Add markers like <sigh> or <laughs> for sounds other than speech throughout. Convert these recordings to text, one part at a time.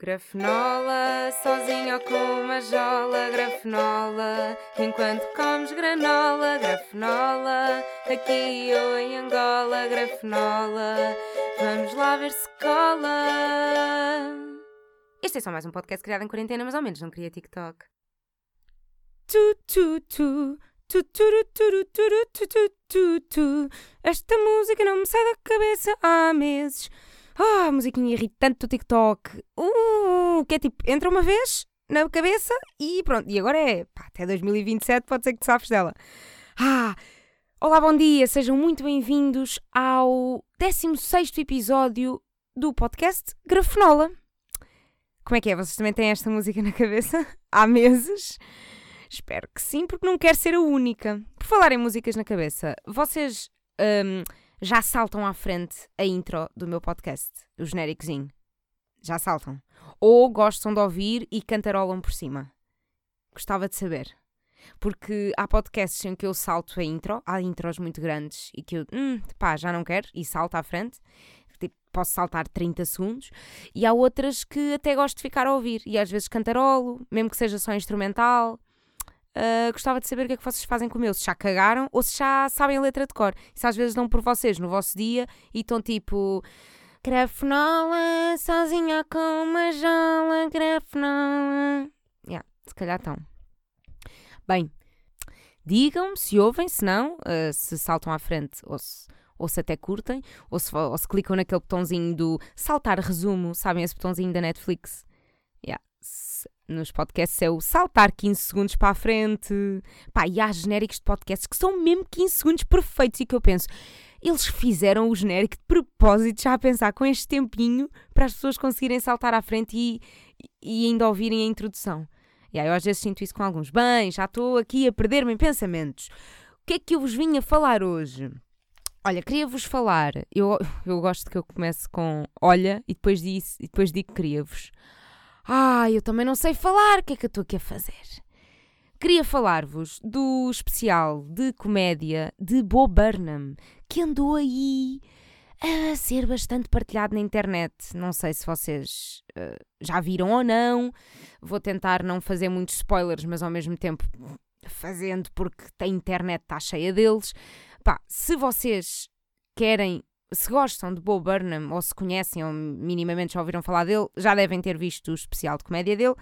Grafenola, sozinho ou com uma jola, grafenola, enquanto comes granola, grafenola, aqui ou em Angola, grafenola, vamos lá ver se cola. Este é só mais um podcast criado em quarentena, mas ao menos não queria TikTok. Tu, tu, tu. Tu, tu, tu, tu, tu, tu, tu, tu. Esta música não me sai da cabeça há meses. Ah, musiquinha irritante do TikTok. Uh, que é tipo, entra uma vez na cabeça e pronto. E agora é, pá, até 2027 pode ser que te safes dela. Ah, olá, bom dia, sejam muito bem-vindos ao 16 episódio do podcast Grafenola. Como é que é? Vocês também têm esta música na cabeça? <laughs> Há meses? Espero que sim, porque não quero ser a única. Por falar em músicas na cabeça, vocês hum, já saltam à frente a intro do meu podcast, o genéricozinho. Já saltam. Ou gostam de ouvir e cantarolam por cima. Gostava de saber. Porque há podcasts em que eu salto a intro, há intros muito grandes e que eu, hum, pá, já não quero e salto à frente. Tipo, posso saltar 30 segundos. E há outras que até gosto de ficar a ouvir. E às vezes cantarolo, mesmo que seja só instrumental. Uh, gostava de saber o que é que vocês fazem com o meu, se já cagaram ou se já sabem a letra de cor. Se às vezes dão por vocês no vosso dia e estão tipo. Grafenola, sozinha com uma jola, grafenola. Yeah, se calhar estão. Bem, digam-me se ouvem, se não, uh, se saltam à frente ou se, ou se até curtem, ou se, ou se clicam naquele botãozinho do saltar resumo, sabem esse botãozinho da Netflix? Yeah nos podcasts é o saltar 15 segundos para a frente. Pá, e há genéricos de podcasts que são mesmo 15 segundos perfeitos e que eu penso, eles fizeram o genérico de propósito já a pensar com este tempinho para as pessoas conseguirem saltar à frente e, e ainda ouvirem a introdução. E aí eu às vezes sinto isso com alguns. Bem, já estou aqui a perder-me em pensamentos. O que é que eu vos vim a falar hoje? Olha, queria-vos falar. Eu, eu gosto que eu comece com olha e depois, disse, e depois digo queria-vos. Ah, eu também não sei falar, o que é que eu estou aqui a fazer? Queria falar-vos do especial de comédia de Bo Burnham, que andou aí a ser bastante partilhado na internet. Não sei se vocês uh, já viram ou não. Vou tentar não fazer muitos spoilers, mas ao mesmo tempo fazendo porque a internet está cheia deles. Pá, se vocês querem se gostam de Bo Burnham ou se conhecem ou minimamente já ouviram falar dele, já devem ter visto o especial de comédia dele.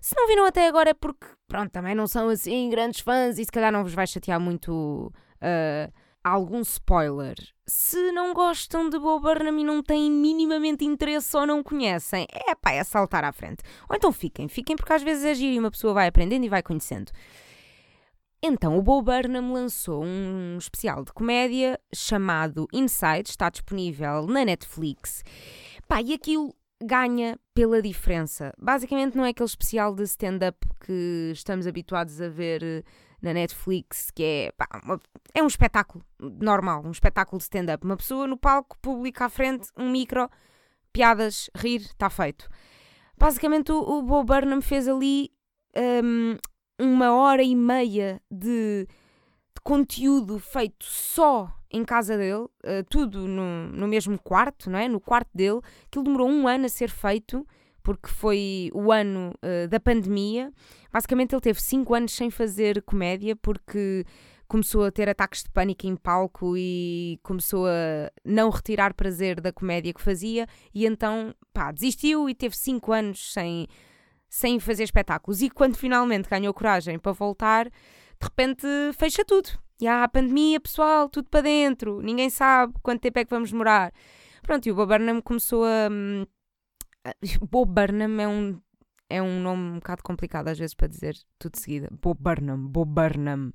Se não viram até agora é porque, pronto, também não são assim grandes fãs e se calhar não vos vai chatear muito uh, algum spoiler. Se não gostam de Bo Burnham e não têm minimamente interesse ou não conhecem, é pá, é saltar à frente. Ou então fiquem, fiquem porque às vezes é giro e uma pessoa vai aprendendo e vai conhecendo. Então, o Bo Burnham lançou um especial de comédia chamado Inside, está disponível na Netflix. Pá, e aquilo ganha pela diferença. Basicamente, não é aquele especial de stand-up que estamos habituados a ver eh, na Netflix, que é, pá, uma, é um espetáculo normal, um espetáculo de stand-up. Uma pessoa no palco, público à frente, um micro, piadas, rir, está feito. Basicamente, o, o Bo Burnham fez ali um, uma hora e meia de, de conteúdo feito só em casa dele, uh, tudo no, no mesmo quarto, não é? No quarto dele. Aquilo demorou um ano a ser feito, porque foi o ano uh, da pandemia. Basicamente, ele teve cinco anos sem fazer comédia, porque começou a ter ataques de pânico em palco e começou a não retirar prazer da comédia que fazia, e então, pá, desistiu e teve cinco anos sem sem fazer espetáculos. E quando finalmente ganhou coragem para voltar, de repente fecha tudo. E há a pandemia, pessoal, tudo para dentro, ninguém sabe quanto tempo é que vamos demorar. Pronto, e o Bob Burnham começou a. Hum, <laughs> Bob Burnham é um, é um nome um bocado complicado às vezes para dizer tudo de seguida. Bob Burnham, Bob Burnham.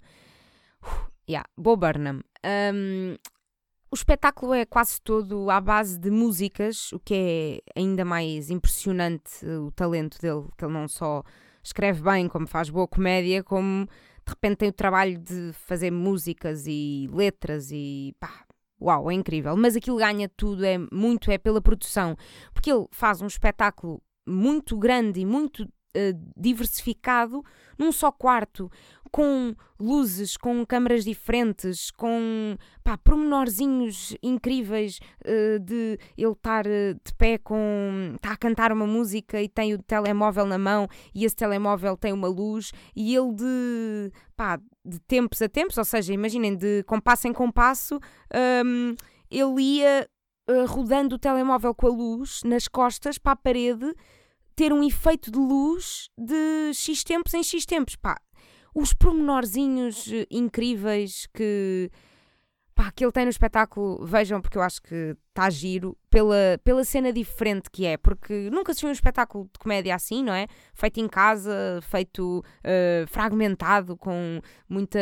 Uh, yeah, Bob Burnham. Um, o espetáculo é quase todo à base de músicas, o que é ainda mais impressionante o talento dele, que ele não só escreve bem, como faz boa comédia, como de repente tem o trabalho de fazer músicas e letras e pá, uau, é incrível. Mas aquilo ganha tudo, é muito é pela produção, porque ele faz um espetáculo muito grande e muito uh, diversificado num só quarto, com luzes, com câmaras diferentes, com pá, pormenorzinhos incríveis uh, de ele estar uh, de pé com. está a cantar uma música e tem o telemóvel na mão e esse telemóvel tem uma luz e ele de. pá, de tempos a tempos, ou seja, imaginem, de compasso em compasso, um, ele ia rodando o telemóvel com a luz nas costas para a parede ter um efeito de luz de X tempos em X tempos. Pá, os pormenorzinhos eh, incríveis que, pá, que ele tem no espetáculo, vejam, porque eu acho que está giro, pela, pela cena diferente que é, porque nunca se viu um espetáculo de comédia assim, não é? Feito em casa, feito uh, fragmentado, com muita,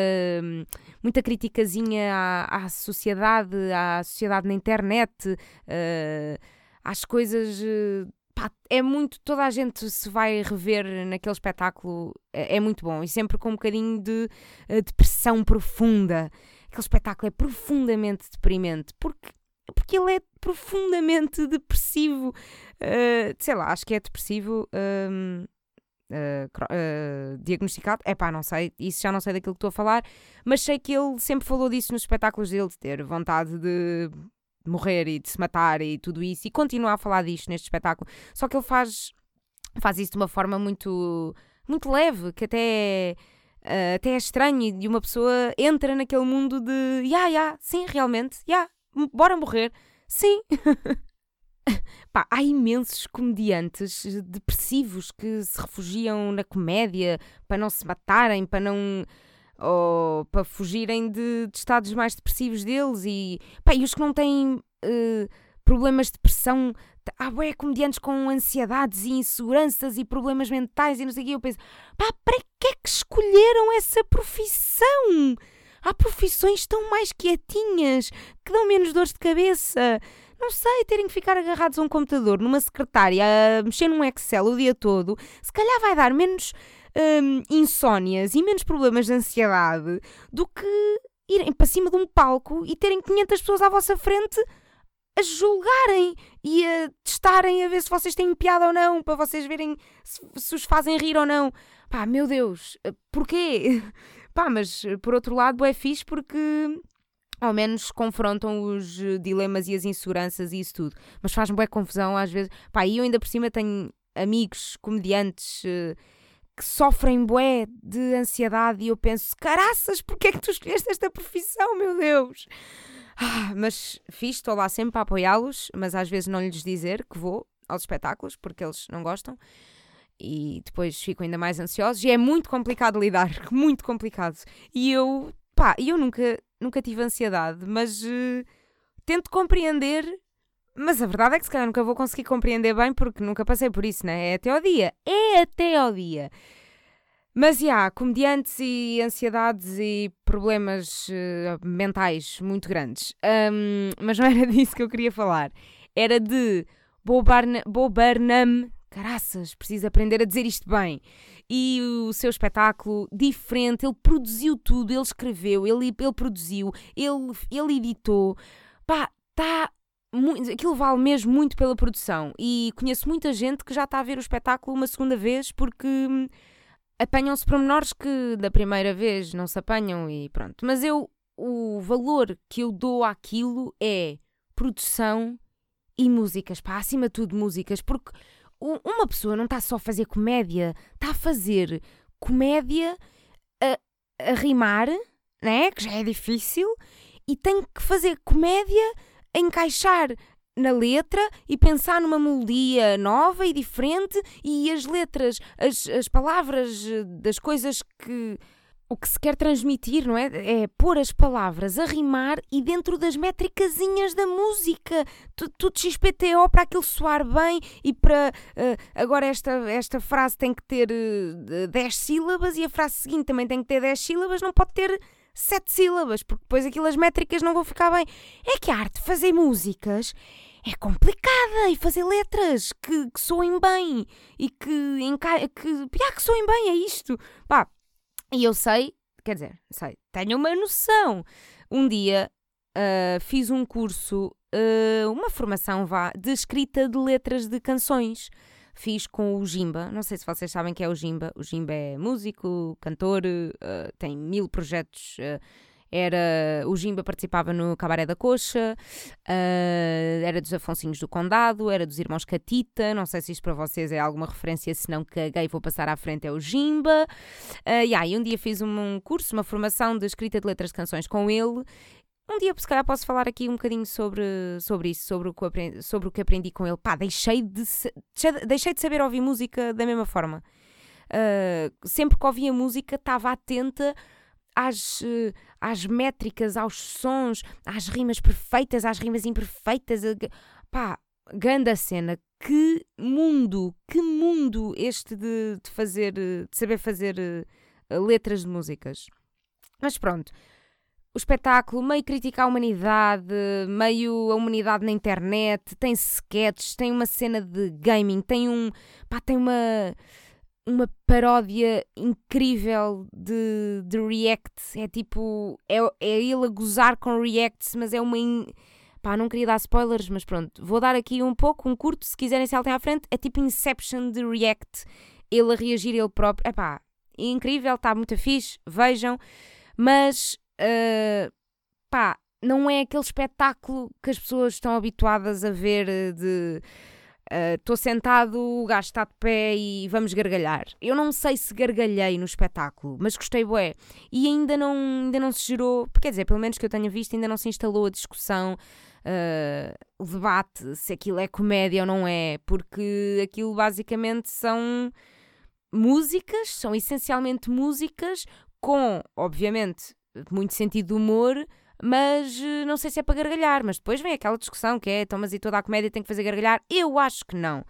muita criticazinha à, à sociedade, à sociedade na internet, uh, às coisas. Uh, pá, é muito. Toda a gente se vai rever naquele espetáculo, é, é muito bom e sempre com um bocadinho de uh, depressão profunda. Aquele espetáculo é profundamente deprimente porque, porque ele é profundamente <laughs> depressivo. Uh, sei lá, acho que é depressivo. Uh, uh, diagnosticado, é pá, não sei, isso já não sei daquilo que estou a falar, mas sei que ele sempre falou disso nos espetáculos dele, de ter vontade de de morrer e de se matar e tudo isso, e continua a falar disto neste espetáculo. Só que ele faz, faz isso de uma forma muito, muito leve, que até, uh, até é estranho, e uma pessoa entra naquele mundo de, ya, yeah, ya, yeah, sim, realmente, ya, yeah, bora morrer, sim. <laughs> Pá, há imensos comediantes depressivos que se refugiam na comédia para não se matarem, para não ou para fugirem de, de estados mais depressivos deles e, pá, e os que não têm uh, problemas de depressão há bué comediantes com ansiedades e inseguranças e problemas mentais e não sei o que eu penso, pá, para que é que escolheram essa profissão? Há profissões tão mais quietinhas que dão menos dores de cabeça não sei, terem que ficar agarrados a um computador, numa secretária, a mexer num Excel o dia todo, se calhar vai dar menos hum, insónias e menos problemas de ansiedade do que irem para cima de um palco e terem 500 pessoas à vossa frente a julgarem e a testarem a ver se vocês têm piada ou não, para vocês verem se, se os fazem rir ou não. Pá, meu Deus, porquê? <laughs> Pá, mas por outro lado é fixe porque ao menos confrontam os eh, dilemas e as inseguranças e isso tudo. Mas faz-me boa confusão às vezes. Pá, e eu ainda por cima tenho amigos, comediantes uh, que sofrem bué de ansiedade e eu penso, caraças, porquê é que tu escolheste esta profissão, meu Deus? Ah, mas fiz, estou lá sempre para apoiá-los, mas às vezes não lhes dizer que vou aos espetáculos porque eles não gostam e depois fico ainda mais ansiosos e é muito complicado lidar, <laughs> muito complicado. E eu, pá, eu nunca nunca tive ansiedade, mas uh, tento compreender. Mas a verdade é que se calhar nunca vou conseguir compreender bem porque nunca passei por isso, né? É até ao dia. É até ao dia. Mas, já, comediantes e ansiedades e problemas uh, mentais muito grandes. Um, mas não <laughs> era disso que eu queria falar. Era de Bo, Barna. Caraças, preciso aprender a dizer isto bem e o seu espetáculo diferente. Ele produziu tudo, ele escreveu, ele, ele produziu, ele, ele editou. Pá, está muito, aquilo vale mesmo muito pela produção. E conheço muita gente que já está a ver o espetáculo uma segunda vez porque hum, apanham-se pormenores que da primeira vez não se apanham e pronto. Mas eu, o valor que eu dou àquilo é produção e músicas, pá, acima de tudo músicas, porque uma pessoa não está só a fazer comédia, está a fazer comédia a, a rimar, né? que já é difícil, e tem que fazer comédia encaixar na letra e pensar numa melodia nova e diferente e as letras, as, as palavras das coisas que o que se quer transmitir, não é? É pôr as palavras a rimar e dentro das métricazinhas da música. Tudo XPTO para aquilo soar bem e para. Uh, agora, esta, esta frase tem que ter uh, eh, 10 sílabas e a frase seguinte também tem que ter 10 sílabas, não pode ter 7 sílabas, porque depois aquilo as métricas não vão ficar bem. É que a arte de fazer músicas é complicada e fazer letras que, que soem bem e que, que, que, que soem bem, é isto. Pá, e eu sei, quer dizer, sei, tenho uma noção. Um dia uh, fiz um curso, uh, uma formação vá, de escrita de letras de canções. Fiz com o Jimba. Não sei se vocês sabem que é o Jimba. O Jimba é músico, cantor, uh, tem mil projetos. Uh, era o Jimba participava no Cabaré da Coxa, uh, era dos Afonsinhos do Condado, era dos Irmãos Catita. Não sei se isto para vocês é alguma referência, se não caguei, vou passar à frente. É o Jimba. Uh, yeah, e um dia fiz um, um curso, uma formação de escrita de letras de canções com ele um dia, se calhar, posso falar aqui um bocadinho sobre, sobre isso, sobre o, que aprendi, sobre o que aprendi com ele. Pá, deixei de, deixei de saber ouvir música da mesma forma. Uh, sempre que ouvia música, estava atenta às, uh, às métricas, aos sons, às rimas perfeitas, às rimas imperfeitas. Uh, pá, ganda cena. Que mundo, que mundo este de, de fazer, de saber fazer letras de músicas. Mas pronto o espetáculo meio critica a humanidade, meio a humanidade na internet, tem sketches, tem uma cena de gaming, tem um. pá, tem uma. uma paródia incrível de, de React. É tipo. É, é ele a gozar com React, mas é uma. In... Pá, não queria dar spoilers, mas pronto. Vou dar aqui um pouco, um curto, se quiserem se à frente. É tipo Inception de React. Ele a reagir ele próprio. É pá, incrível, está muito fixe, vejam. Mas uh, pá, não é aquele espetáculo que as pessoas estão habituadas a ver de estou uh, sentado, o gajo está de pé e vamos gargalhar. Eu não sei se gargalhei no espetáculo, mas gostei bué. E ainda não, ainda não se gerou, quer dizer, pelo menos que eu tenha visto, ainda não se instalou a discussão, uh, o debate, se aquilo é comédia ou não é, porque aquilo basicamente são músicas, são essencialmente músicas com, obviamente, muito sentido de humor, mas eh, não sei se é para gargalhar. Mas depois vem aquela discussão que é, então, mas e toda a comédia tem que fazer gargalhar? Eu acho que não.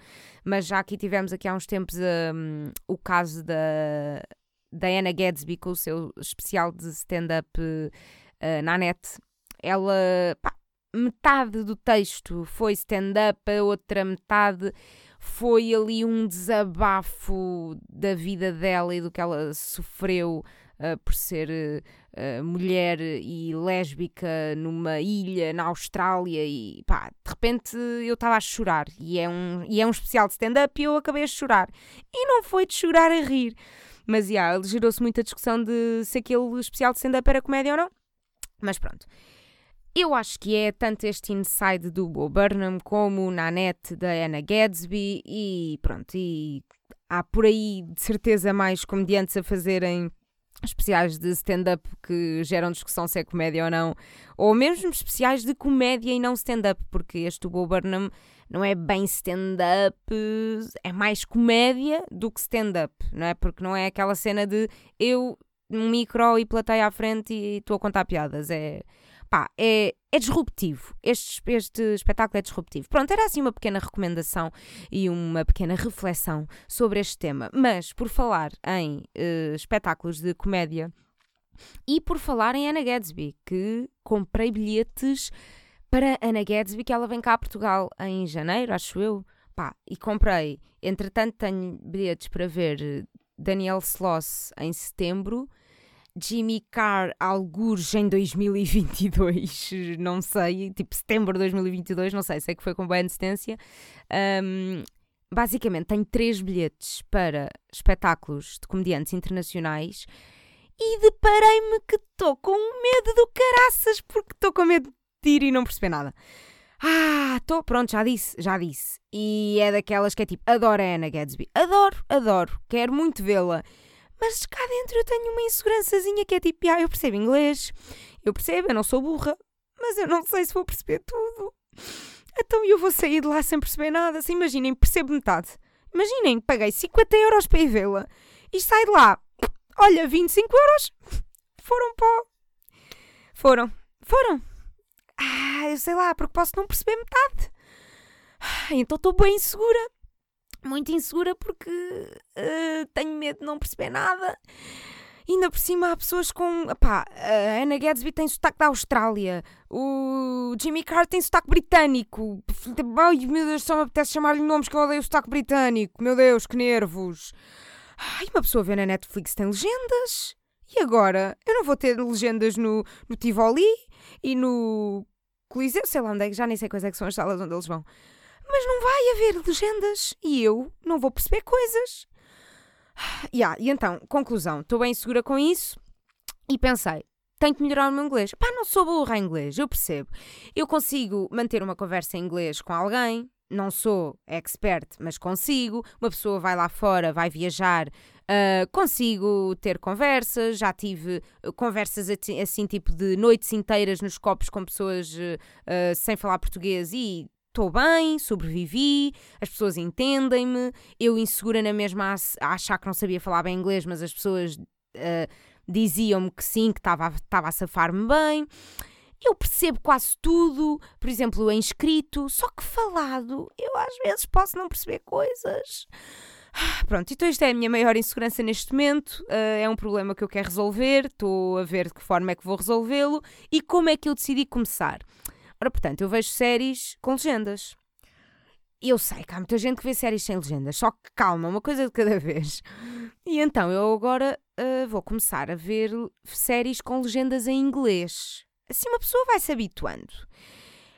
Mas já aqui tivemos aqui há uns tempos um, o caso da, da Anna Gadsby com o seu especial de stand-up uh, na net. Ela, pá, metade do texto foi stand-up, a outra metade foi ali um desabafo da vida dela e do que ela sofreu uh, por ser uh, mulher e lésbica numa ilha na Austrália e pá, de repente eu estava a chorar e é um, e é um especial de stand-up e eu acabei a chorar. E não foi de chorar a rir. Mas, yeah, gerou-se muita discussão de se aquele especial de stand-up era comédia ou não. Mas pronto. Eu acho que é tanto este inside do Bo Burnham como na net da Anna Gadsby e pronto, e há por aí de certeza mais comediantes a fazerem especiais de stand-up que geram discussão se é comédia ou não, ou mesmo especiais de comédia e não stand-up, porque este Bo Burnham não é bem stand-up, é mais comédia do que stand-up, não é? Porque não é aquela cena de eu, um micro e plateia à frente e estou a contar piadas, é pá, é, é disruptivo. Este, este espetáculo é disruptivo. Pronto, era assim uma pequena recomendação e uma pequena reflexão sobre este tema. Mas, por falar em uh, espetáculos de comédia e por falar em Anna Gadsby, que comprei bilhetes para Anna Gadsby, que ela vem cá a Portugal em janeiro, acho eu. Pá, e comprei. Entretanto, tenho bilhetes para ver Daniel Sloss em setembro Jimmy Carr, algures em 2022, <laughs> não sei, tipo setembro de 2022, não sei, sei que foi com boa antecedência. Um, basicamente, tenho três bilhetes para espetáculos de comediantes internacionais e deparei-me que estou com medo do caraças, porque estou com medo de ir e não perceber nada. Ah, estou, pronto, já disse, já disse. E é daquelas que é tipo, adoro a Anna Gadsby. Adoro, adoro, quero muito vê-la. Mas cá dentro eu tenho uma insegurançazinha que é tipo, ah, eu percebo inglês, eu percebo, eu não sou burra, mas eu não sei se vou perceber tudo. Então eu vou sair de lá sem perceber nada. Assim, imaginem, percebo metade. Imaginem, paguei 50 euros para ir vê-la e saio de lá. Olha, 25 euros foram pó. Foram, foram. Ah, eu sei lá, porque posso não perceber metade. Ah, então estou bem segura muito insegura porque uh, tenho medo de não perceber nada. ainda por cima há pessoas com. Pá, a Anna Gadsby tem sotaque da Austrália, o Jimmy Carr tem sotaque britânico. Ai meu Deus, só me apetece chamar-lhe nomes que eu odeio o sotaque britânico. Meu Deus, que nervos. Ai, uma pessoa vê na Netflix tem legendas. E agora? Eu não vou ter legendas no, no Tivoli e no Coliseu, sei lá onde é, já nem sei quais é que são as salas onde eles vão. Mas não vai haver legendas e eu não vou perceber coisas. <sighs> Yeah, e então, conclusão, estou bem segura com isso e pensei, tenho que melhorar o meu inglês. Pá, não sou burra em inglês, eu percebo. Eu consigo manter uma conversa em inglês com alguém, não sou expert, mas consigo. Uma pessoa vai lá fora, vai viajar, uh, consigo ter conversas. Já tive conversas assim, tipo de noites inteiras nos copos com pessoas uh, sem falar português e estou bem, sobrevivi, as pessoas entendem-me, eu insegura na mesma a, achar que não sabia falar bem inglês, mas as pessoas uh, diziam-me que sim, que estava a safar-me bem. Eu percebo quase tudo, por exemplo, em escrito, só que falado, eu às vezes posso não perceber coisas. Pronto, então isto é a minha maior insegurança neste momento. Uh, é um problema que eu quero resolver. Estou a ver de que forma é que vou resolvê-lo e como é que eu decidi começar. Ora, portanto, eu vejo séries com legendas. Eu sei que há muita gente que vê séries sem legendas, só que calma, uma coisa de cada <laughs> vez. E então eu agora uh, vou começar a ver séries com legendas em inglês. Assim uma pessoa vai se habituando.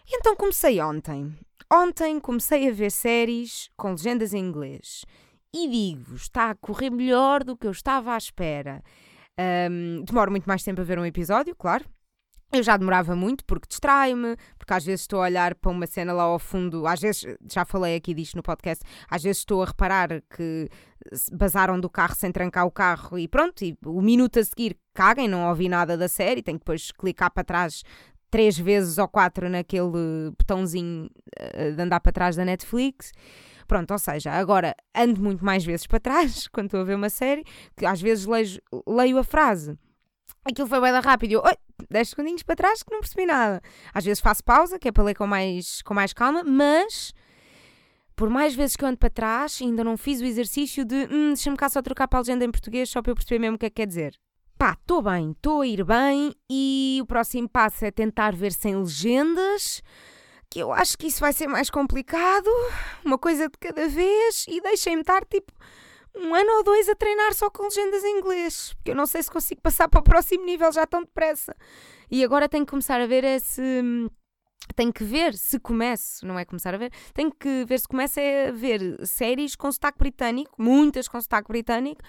E então comecei ontem. Ontem comecei a ver séries com legendas em inglês. E digo-vos, está a correr melhor do que eu estava à espera. Um, demoro muito mais tempo a ver um episódio, claro, eu já demorava muito porque distrai-me, porque às vezes estou a olhar para uma cena lá ao fundo, às vezes, já falei aqui disto no podcast, às vezes estou a reparar que basaram do carro sem trancar o carro e pronto, e o minuto a seguir caguem, não ouvi nada da série, tenho que depois clicar para trás três vezes ou quatro naquele botãozinho eh, de andar para trás da Netflix. Pronto, ou seja, agora ando muito mais vezes para trás <laughs> quando estou a ver uma série, que às vezes leio, leio a frase aquilo foi bem rápido. Eu, oi, 10 segundinhos para trás que não percebi nada. Às vezes faço pausa, que é para ler com mais, com mais calma, mas por mais vezes que eu ando para trás, ainda não fiz o exercício de hum, deixa-me cá só trocar para a legenda em português só para eu perceber mesmo o que é que quer dizer. Pá, estou bem, estou a ir bem e o próximo passo é tentar ver sem legendas, que eu acho que isso vai ser mais complicado, uma coisa de cada vez e deixem-me estar tipo um ano ou dois a treinar só com legendas em inglês, porque eu não sei se consigo passar para o próximo nível já tão depressa. E agora tenho que começar a ver esse. Tenho que ver se começo, não é começar a ver, tenho que ver se começa a ver séries com sotaque britânico, muitas com sotaque britânico,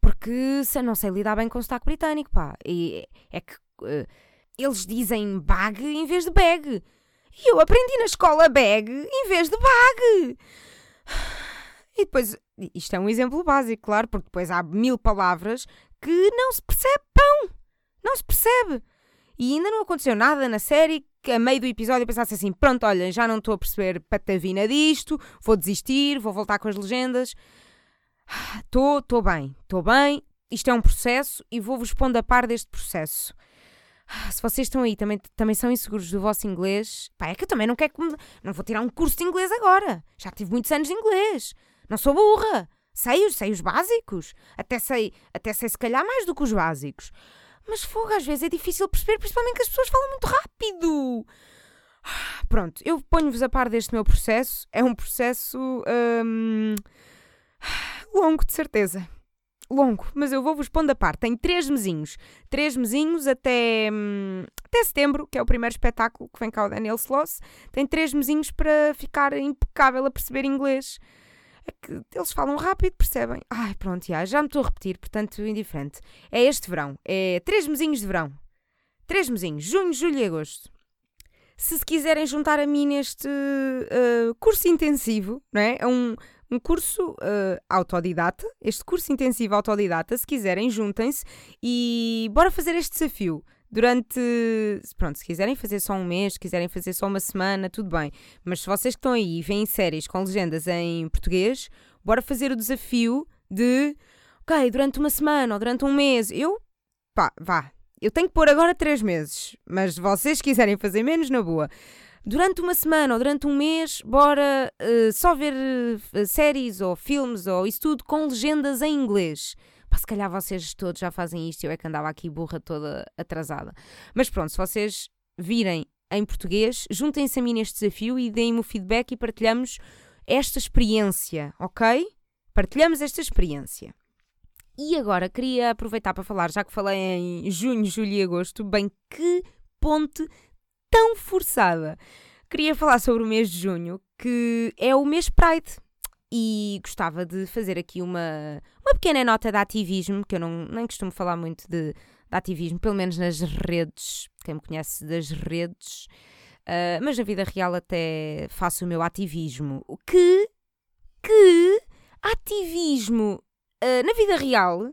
porque se eu não sei lidar bem com sotaque britânico, pá. E é que uh, eles dizem bag em vez de bag. E eu aprendi na escola bag em vez de bag. <sighs> E depois, isto é um exemplo básico, claro, porque depois há mil palavras que não se percebe pão. Não se percebe. E ainda não aconteceu nada na série que a meio do episódio pensasse assim: pronto, olha, já não estou a perceber patavina disto, vou desistir, vou voltar com as legendas. Estou, estou bem, estou bem. Isto é um processo e vou-vos pondo a par deste processo. Se vocês estão aí também, também são inseguros do vosso inglês, pá, é que eu também não quero que me... Não vou tirar um curso de inglês agora. Já tive muitos anos de inglês. Não sou burra. Sei, sei os básicos. Até sei, até sei se calhar mais do que os básicos. Mas fogo, às vezes é difícil perceber, principalmente que as pessoas falam muito rápido. Pronto, eu ponho-vos a par deste meu processo. É um processo hum, longo, de certeza. Longo, mas eu vou-vos pondo a par. Tem três mesinhos. Três mesinhos até, hum, até setembro, que é o primeiro espetáculo que vem cá o Daniel Sloss. Tem três mesinhos para ficar impecável a perceber inglês eles falam rápido, percebem? Ai, pronto, já, já me estou a repetir, portanto, indiferente. É este verão, é três mesinhos de verão. Três mesinhos, junho, julho e agosto. Se se quiserem juntar a mim neste uh, curso intensivo, não é? É um, um curso uh, autodidata. Este curso intensivo autodidata, se quiserem, juntem-se e bora fazer este desafio durante. Pronto, se quiserem fazer só um mês, se quiserem fazer só uma semana, tudo bem. Mas se vocês que estão aí veem séries com legendas em português, bora fazer o desafio de. Ok, durante uma semana ou durante um mês, eu. pá, vá. Eu tenho que pôr agora três meses, mas se vocês quiserem fazer menos, na boa. Durante uma semana ou durante um mês, bora uh, só ver uh, séries ou filmes ou isso tudo com legendas em inglês. Pá, se calhar vocês todos já fazem isto, eu é que andava aqui burra toda atrasada. Mas pronto, se vocês virem em português, juntem-se a mim neste desafio e deem-me o feedback e partilhamos esta experiência, ok? Partilhamos esta experiência. E agora queria aproveitar para falar, já que falei em junho, julho e agosto, bem que ponte tão forçada. Queria falar sobre o mês de junho, que é o mês Pride. E gostava de fazer aqui uma, uma pequena nota de ativismo, que eu não, nem costumo falar muito de, de ativismo, pelo menos nas redes, quem me conhece das redes, uh, mas na vida real até faço o meu ativismo. O que, que ativismo uh, na vida real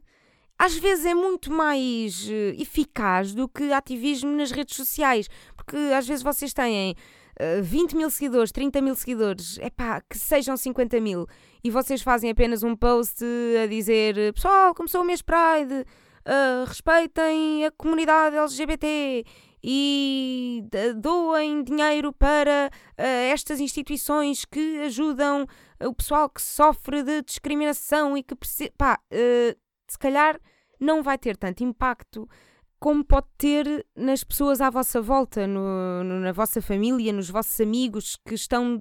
às vezes é muito mais uh, eficaz do que ativismo nas redes sociais, porque às vezes vocês têm uh, 20 mil seguidores, 30 mil seguidores, é pá, que sejam 50 mil, e vocês fazem apenas um post a dizer: Pessoal, começou o mês Pride, uh, respeitem a comunidade LGBT e doem dinheiro para uh, estas instituições que ajudam o pessoal que sofre de discriminação e que precisa. pá, uh, se calhar não vai ter tanto impacto como pode ter nas pessoas à vossa volta, no, no, na vossa família, nos vossos amigos que estão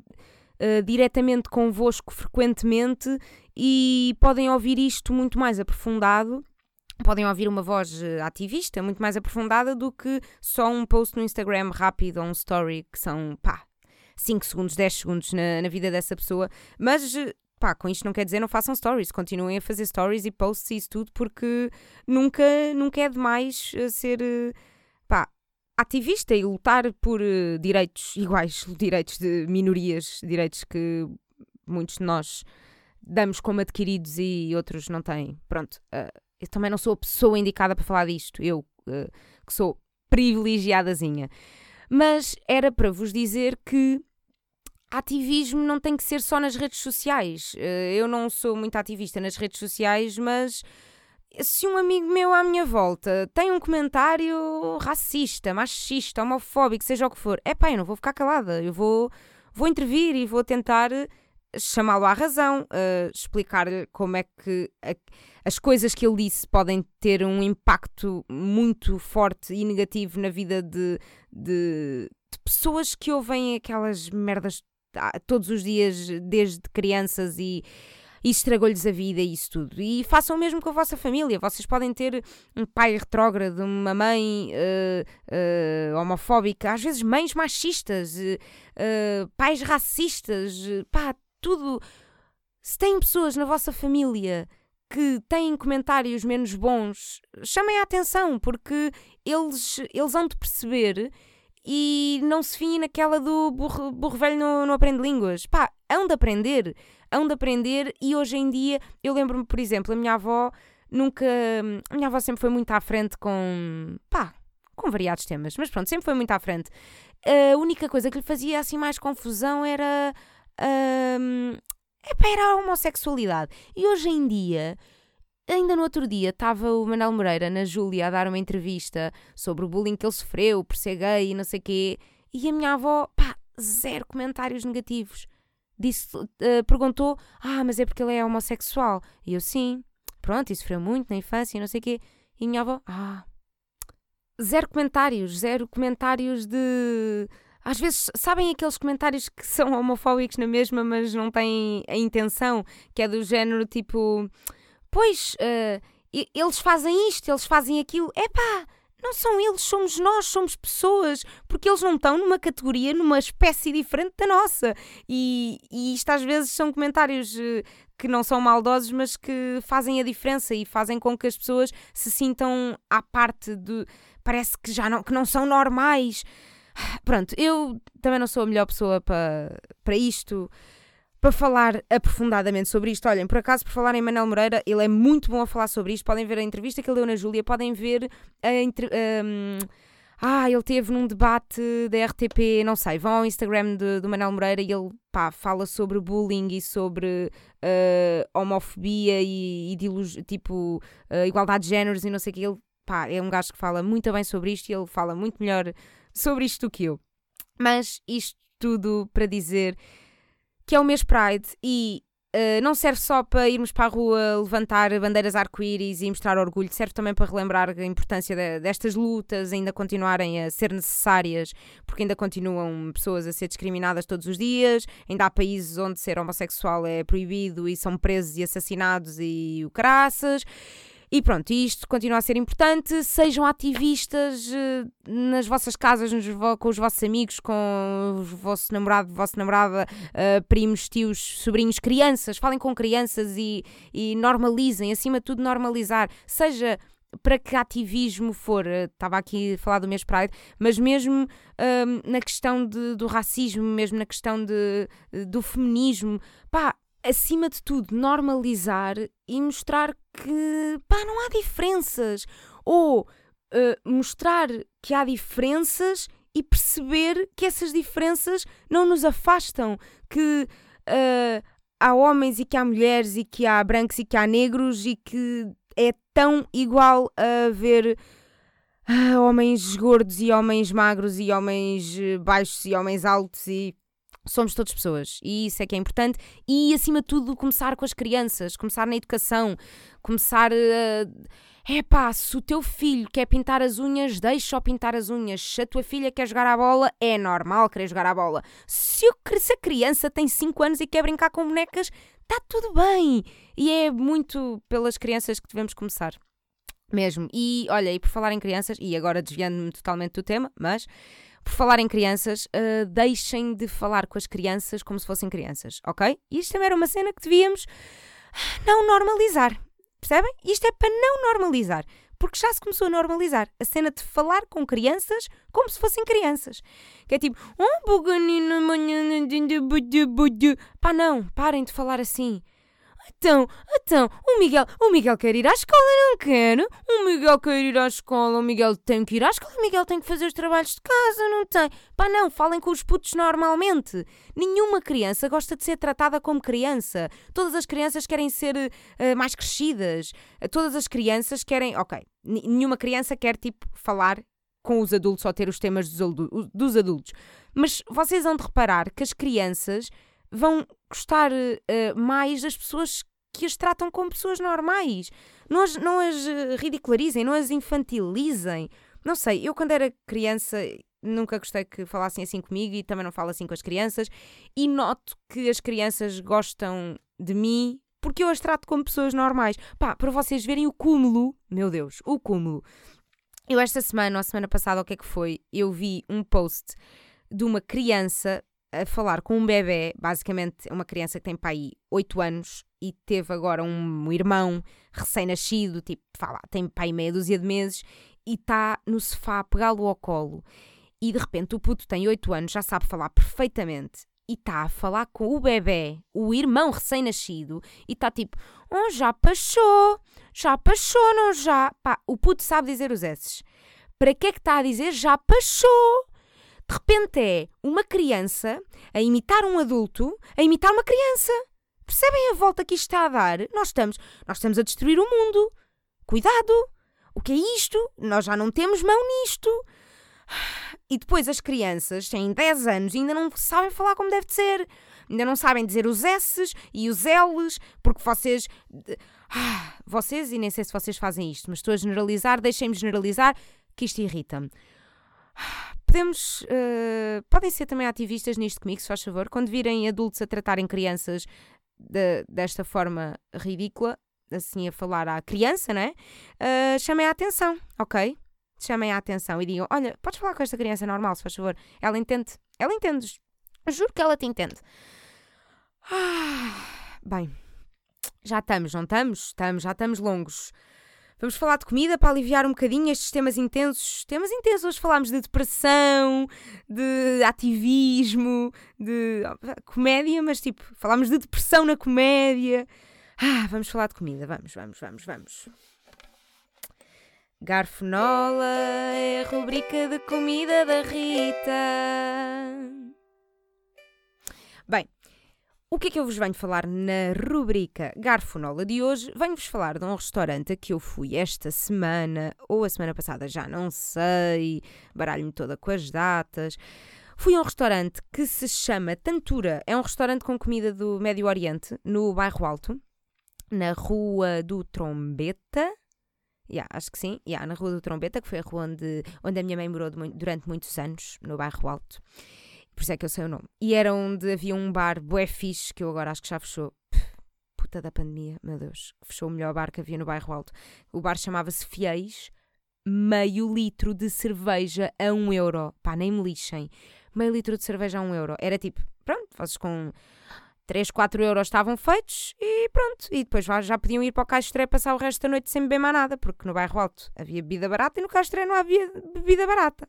uh, diretamente convosco frequentemente e podem ouvir isto muito mais aprofundado. Podem ouvir uma voz eh, ativista muito mais aprofundada do que só um post no Instagram rápido ou um story que são, pá, 5 segundos, 10 segundos na, na vida dessa pessoa. Mas eh, pá, com isto não quer dizer não façam stories, continuem a fazer stories e posts e isso tudo, porque nunca, nunca é demais eh, ser, eh, pá, ativista e lutar por uh, direitos iguais, <laughs> direitos de minorias, direitos que muitos de nós damos como adquiridos e outros não têm. Pronto, uh, eu também não sou a pessoa indicada para falar disto, eu uh, que sou privilegiadazinha. Mas era para vos dizer que ativismo não tem que ser só nas redes sociais. Eh, eu não sou muito ativista nas redes sociais, mas se um amigo meu à minha volta tem um comentário racista, machista, homofóbico, seja o que for, é pá, eu não vou ficar calada. Eu vou, vou intervir e vou tentar chamá-lo à razão, uh, explicar-lhe como é que a, as coisas que ele disse podem ter um impacto muito forte e negativo na vida de, de, de pessoas que ouvem aquelas merdas todos os dias, desde crianças e estragou-lhes a vida e isso tudo. E façam o mesmo com a vossa família. Vocês podem ter um pai retrógrado, uma mãe uh, uh, homofóbica, às vezes mães machistas, uh, pais racistas, pá, tudo. Se têm pessoas na vossa família que têm comentários menos bons, chamem a atenção, porque eles, eles hão de perceber e não se fiem naquela do burro, burro velho não, não aprende línguas. Pá, hão de aprender, hão de aprender e hoje em dia, eu lembro-me, por exemplo, a minha avó nunca. A minha avó sempre foi muito à frente com. pá, com variados temas, mas pronto, sempre foi muito à frente. A única coisa que lhe fazia assim mais confusão era. Um, epá, era a homossexualidade. E hoje em dia Ainda no outro dia estava o Manuel Moreira na Júlia a dar uma entrevista sobre o bullying que ele sofreu por ser gay e não sei o quê. E a minha avó, pá, zero comentários negativos. Disse, uh, perguntou: Ah, mas é porque ele é homossexual? E eu, sim. Pronto, e sofreu muito na infância e não sei o quê. E a minha avó, ah. Zero comentários, zero comentários de. Às vezes, sabem aqueles comentários que são homofóbicos na mesma, mas não têm a intenção, que é do género tipo pois, uh, eles fazem isto, eles fazem aquilo. É pá, não são eles, somos nós, somos pessoas, porque eles não estão numa categoria, numa espécie diferente da nossa. E, e isto às vezes são comentários uh, que não são maldosos, mas que fazem a diferença e fazem com que as pessoas se sintam à parte de. Parece que já não, que não são normais. Pronto, eu também não sou a melhor pessoa para, para isto para falar aprofundadamente sobre isto. Olhem, por acaso, por falar em Manel Moreira, ele é muito bom a falar sobre isto. Podem ver a entrevista que ele deu na Júlia, podem ver a. Entre, um, ah, ele teve num debate da RTP, não sei, vão ao Instagram do Manel Moreira e ele pá, fala sobre bullying e sobre uh, homofobia e, e tipo uh, igualdade de géneros e não sei o que. Ele pá, é um gajo que fala muito bem sobre isto e ele fala muito melhor sobre isto do que eu. Mas isto tudo para dizer que é o mês Pride e uh, não serve só para irmos para a rua levantar bandeiras arco-íris e mostrar orgulho, serve também para relembrar a importância de, destas lutas ainda continuarem a ser necessárias, porque ainda continuam pessoas a ser discriminadas todos os dias, ainda há países onde ser homossexual é proibido e são presos e assassinados e o caraças. E pronto, isto continua a ser importante. Sejam ativistas uh, nas vossas casas, nos, com os vossos amigos, com o vosso namorado, vossa namorada, uh, primos, tios, sobrinhos, crianças. Falem com crianças e, e normalizem, acima de tudo, normalizar. Seja para que ativismo for, estava aqui a falar do mês Pride, mas mesmo na questão de, do racismo, mesmo na questão de, do feminismo, pá, acima de tudo, normalizar e mostrar que pá, não há diferenças. Ou uh, mostrar que há diferenças e perceber que essas diferenças não nos afastam. Que uh, há homens e que há mulheres e que há brancos e que há negros e que é tão igual a ver. Uh, homens gordos e homens magros e homens baixos e homens altos e Somos todas pessoas e isso é que é importante. E acima de tudo, começar com as crianças, começar na educação, começar. É pá, se o teu filho quer pintar as unhas, deixa-o pintar as unhas. Se a tua filha quer jogar a bola, é normal querer jogar a bola. Se, eu, se a criança tem 5 anos e quer brincar com bonecas, está tudo bem. E é muito pelas crianças que devemos começar. Mesmo. E olha, e por falar em crianças, e agora desviando-me totalmente do tema, mas por falar em crianças, uh, deixem de falar com as crianças como se fossem crianças, ok? Isto também era uma cena que devíamos não normalizar. Percebem? Isto é para não normalizar. Porque já se começou a normalizar a cena de falar com crianças como se fossem crianças. Que é tipo, oh, manhã, pá, não, parem de falar assim. Então, então, o Miguel, o Miguel quer ir à escola, não quer? O Miguel quer ir à escola, o Miguel tem que ir à escola, o Miguel tem que fazer os trabalhos de casa, não tem? Pá, não, falem com os putos normalmente. Nenhuma criança gosta de ser tratada como criança. Todas as crianças querem ser uh, mais crescidas. Todas as crianças querem. Ok, nenhuma criança quer, tipo, falar com os adultos ou ter os temas dos adultos. Mas vocês vão de reparar que as crianças vão gostar uh, mais das pessoas que as tratam como pessoas normais. Não as, não as eh, ridicularizem, não as infantilizem. Não sei, eu quando era criança nunca gostei que falassem assim comigo e também não falo assim com as crianças. E noto que as crianças gostam de mim porque eu as trato como pessoas normais. Pá, para vocês verem o cúmulo, meu Deus, o cúmulo. Eu esta semana, ou a semana passada, o que é que foi? Eu vi um post de uma criança a falar com um bebê, basicamente uma criança que tem pai 8 anos e teve agora um irmão recém-nascido, tipo, fala, tem pai meia dúzia de meses e está no sofá a pegá-lo ao colo. E de repente o puto tem 8 anos, já sabe falar perfeitamente e está a falar com o bebê, o irmão recém-nascido, e está tipo, oh, já passou, já passou, não já? Pá, o puto sabe dizer os S's. Para que é que está a dizer já passou? De repente é uma criança a imitar um adulto, a imitar uma criança. Percebem a volta que isto está a dar? Nós estamos, nós estamos a destruir o mundo. Cuidado! O que é isto? Nós já não temos mão nisto. E depois as crianças têm 10 anos e ainda não sabem falar como deve ser. Ainda não sabem dizer os S's e os L's, porque vocês. Ah, vocês, e nem sei se vocês fazem isto, mas estou a generalizar, deixem-me generalizar, que isto irrita-me. Podemos. Uh, podem ser também ativistas nisto comigo, se faz favor. Quando virem adultos a tratarem crianças de, desta forma ridícula, assim a falar à criança, não é? Uh, chamem a atenção, ok? Chamem a atenção e digam: Olha, podes falar com esta criança normal, se faz favor. Ela entende. Ela entende. Juro que ela te entende. Ah, bem, já estamos, não estamos? Estamos, já estamos longos. Vamos falar de comida para aliviar um bocadinho estes temas intensos. Temas intensos, hoje falámos de depressão, de ativismo, de comédia, mas tipo, falámos de depressão na comédia. Ah, vamos falar de comida, vamos, vamos, vamos, vamos. Garfonola é a rubrica de comida da Rita. Bem, o que é que eu vos venho falar na rubrica Garfonola de hoje? Venho-vos falar de um restaurante a que eu fui esta semana ou a semana passada, já não sei, baralho-me toda com as datas. Fui a um restaurante que se chama Tantura. É um restaurante com comida do Médio Oriente, no bairro Alto, na Rua do Trombeta. Yeah, acho que sim, yeah, na Rua do Trombeta, que foi a rua onde, onde a minha mãe morou durante muitos anos, no bairro Alto. Por isso é que eu sei o nome. E era onde havia um bar bué fixe, que eu agora acho que já fechou. puta da pandemia, meu Deus, fechou o melhor bar que havia no bairro Alto. O bar chamava-se Fiéis, meio litro de cerveja a um euro. Pá, nem me lixem. Meio litro de cerveja a um euro. Era tipo, pronto, vocês com 3, 4 euros estavam feitos e pronto. E depois já podiam ir para o Castré passar o resto da noite sem beber mais nada, porque no bairro alto havia bebida barata e no Castré não havia bebida barata.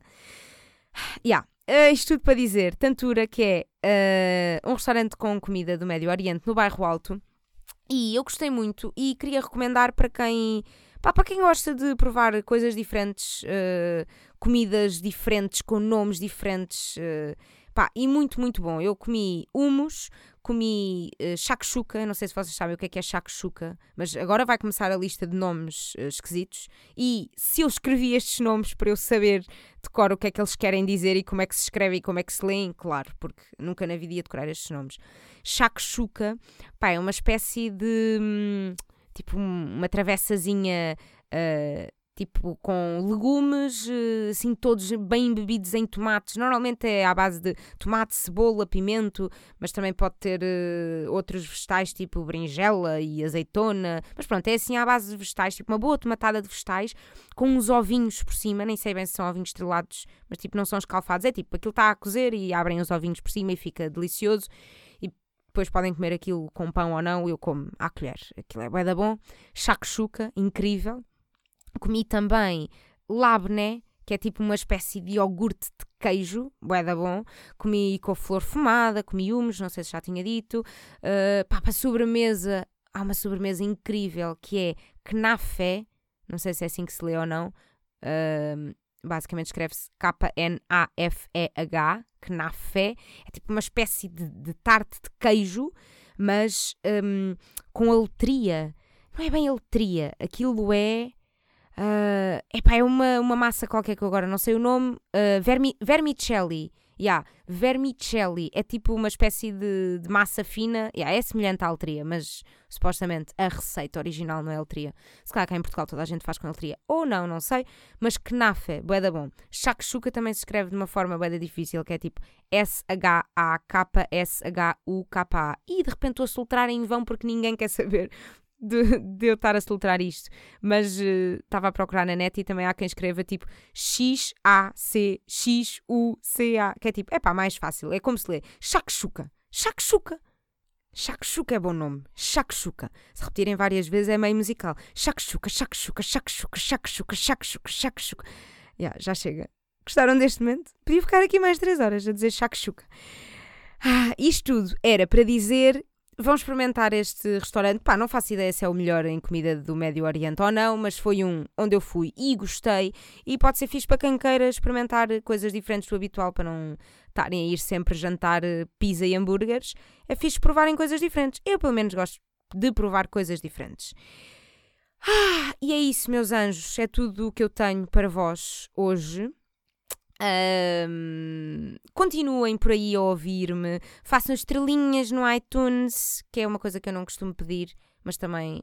<sighs> Yeah. Uh, isto tudo para dizer, Tantura, que é uh, um restaurante com comida do Médio Oriente no bairro Alto, e eu gostei muito e queria recomendar para quem Pá, para quem gosta de provar coisas diferentes, uh, comidas diferentes, com nomes diferentes, uh, pá, e muito, muito bom. Eu comi humus, comi uh, shakshuka, não sei se vocês sabem o que é que é shakshuka, mas agora vai começar a lista de nomes uh, esquisitos. E se eu escrevi estes nomes para eu saber de cor o que é que eles querem dizer e como é que se escreve e como é que se leem, claro, porque nunca na vida ia decorar estes nomes. Shakshuka, pá, é uma espécie de. Hum, tipo uma travessazinha uh, tipo com legumes, uh, assim todos bem embebidos em tomates. Normalmente é à base de tomate, cebola, pimento, mas também pode ter uh, outros vegetais tipo berinjela e azeitona. Mas pronto, é assim à base de vegetais, tipo uma boa tomatada de vegetais com uns ovinhos por cima. Nem sei bem se são ovinhos estrelados, mas tipo não são escalfados. É tipo aquilo está a cozer e abrem os ovinhos por cima e fica delicioso. Depois podem comer aquilo com pão ou não, eu como à colher. Aquilo é bué da bom. Shakshuka, incrível. Comi também labné, que é tipo uma espécie de iogurte de queijo, bué da bom. Comi com flor fumada, comi humus, não sei se já tinha dito. Uh, pá, para sobremesa, há uma sobremesa incrível que é knafé, não sei se é assim que se lê ou não. Uh, basicamente escreve-se K-N-A-F-E-H, knafé, é tipo uma espécie de, de tarte de queijo, mas um, com aletria. Não é bem aletria, aquilo é. Uh, epá, é uma, uma massa qualquer que eu agora não sei o nome. Uh, vermi, vermicelli. Yeah, vermicelli é tipo uma espécie de, de massa fina. Yeah, é semelhante à altria, mas supostamente a receita original não é altria. Se calhar cá em Portugal toda a gente faz com altria. Ou não, não sei. Mas knafe, bué da bom. Shakshuka também se escreve de uma forma bué da difícil, que é tipo S-H-A-K-S-H-U-K-A. E de repente estou a soltar em vão porque ninguém quer saber de, de eu estar a soltar isto, mas estava uh, a procurar na net e também há quem escreva tipo X-A-C-X-U-C-A, que é tipo, é pá, mais fácil, é como se lê Shakshuka, Shakshuka. Shakshuka é bom nome. Shakshuka. Se repetirem várias vezes é meio musical. Shakshuka, Shakshuka, Shakshuka, Shakshuka, Shakshuka, Shakshuka. Yeah, já chega. Gostaram deste momento? Podia ficar aqui mais 3 horas a dizer Shakshuka. Ah, isto tudo era para dizer vão experimentar este restaurante. Pá, não faço ideia se é o melhor em comida do Médio Oriente ou não, mas foi um onde eu fui e gostei. E pode ser fixe para quem queira experimentar coisas diferentes do habitual para não estarem a ir sempre jantar eh, pizza e hambúrgueres. É fixe provarem coisas diferentes. Eu, pelo menos, gosto de provar coisas diferentes. Ah, e é isso, meus anjos. É tudo o que eu tenho para vós hoje. Um, continuem por aí a ouvir-me, façam estrelinhas no iTunes, que é uma coisa que eu não costumo pedir, mas também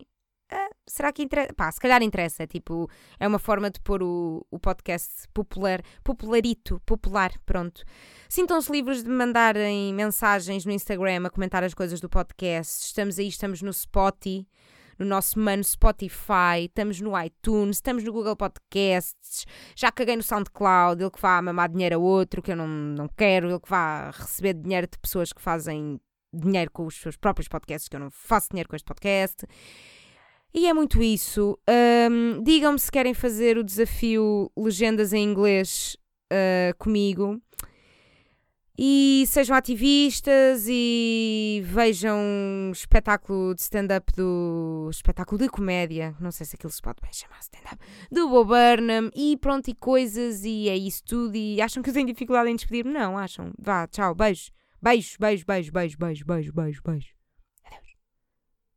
uh, será que interessa? Pá, se calhar interessa, tipo, é uma forma de pôr o, o podcast popular, popularito, popular, pronto. Sintam-se livres de mandarem mensagens no Instagram a comentar as coisas do podcast. Estamos aí, estamos no Spotify no nosso mano Spotify, estamos no iTunes, estamos no Google Podcasts, já caguei no SoundCloud, ele que vá mamar dinheiro a outro que eu não, não quero, ele que vá receber dinheiro de pessoas que fazem dinheiro com os seus próprios podcasts, que eu não faço dinheiro com este podcast. E é muito isso. Um, Digam-me se querem fazer o desafio Legendas em Inglês uh, comigo. E sejam ativistas e vejam espetáculo de stand-up do. espetáculo de comédia, não sei se aquilo se pode bem chamar stand-up, do Bob Burnham e pronto, e coisas, e é isso tudo. E acham que eu tenho dificuldade em despedir-me? Não, acham. Vá, tchau, beijo. Beijo, beijo, beijo, beijo, beijo, beijo, beijo, beijo.